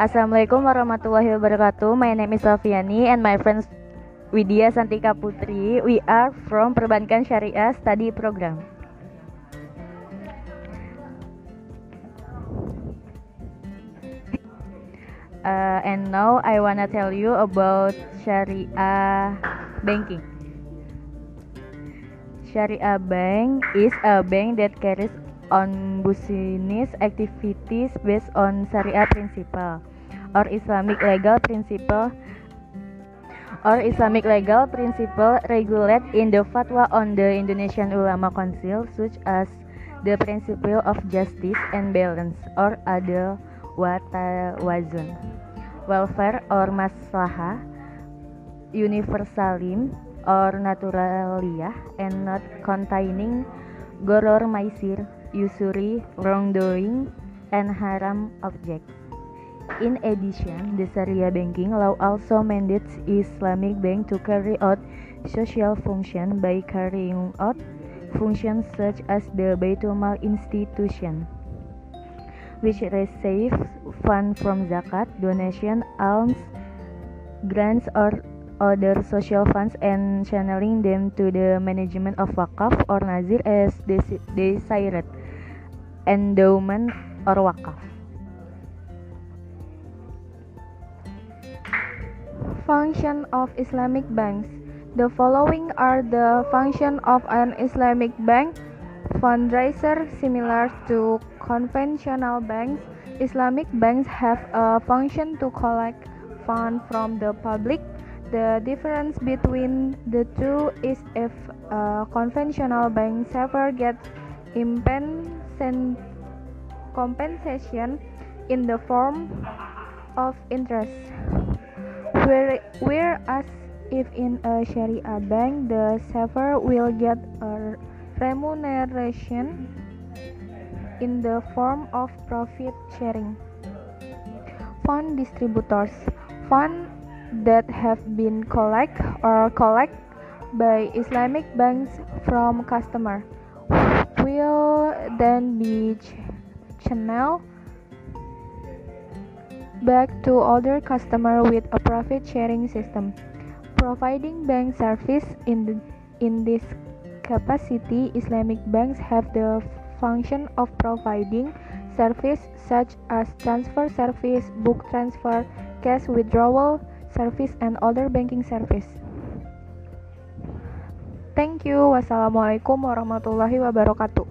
Assalamualaikum warahmatullahi wabarakatuh. My name is Sofiani and my friend Widya Santika Putri. We are from Perbankan Syariah Study Program. Uh, and now I wanna tell you about Syariah banking. Syariah Bank is a bank that carries on business activities based on Sharia principle or Islamic legal principle or Islamic legal principle regulate in the fatwa on the Indonesian Ulama Council such as the principle of justice and balance or adil wa tawazun welfare or maslahah universalim or naturalia and not containing goror maisir, usury, wrongdoing, and haram objects. In addition, the Sharia banking law also mandates Islamic bank to carry out social function by carrying out functions such as the Baitul Mal institution, which receives funds from zakat, donation, alms, grants, or other social funds and channeling them to the management of wakaf or nazir as desired endowment or wakaf function of islamic banks. The following are the function of an islamic bank. Fundraiser similar to conventional banks. Islamic banks have a function to collect funds from the public. The difference between the two is if a conventional bank saver gets compensation in the form of interest, whereas if in a Sharia bank the saver will get a remuneration in the form of profit sharing. Fund distributors fund that have been collect or collect by Islamic banks from customer will then be ch channeled back to other customer with a profit sharing system providing bank service in the, in this capacity Islamic banks have the function of providing service such as transfer service book transfer cash withdrawal service and other banking service. Thank you. Wassalamualaikum warahmatullahi wabarakatuh.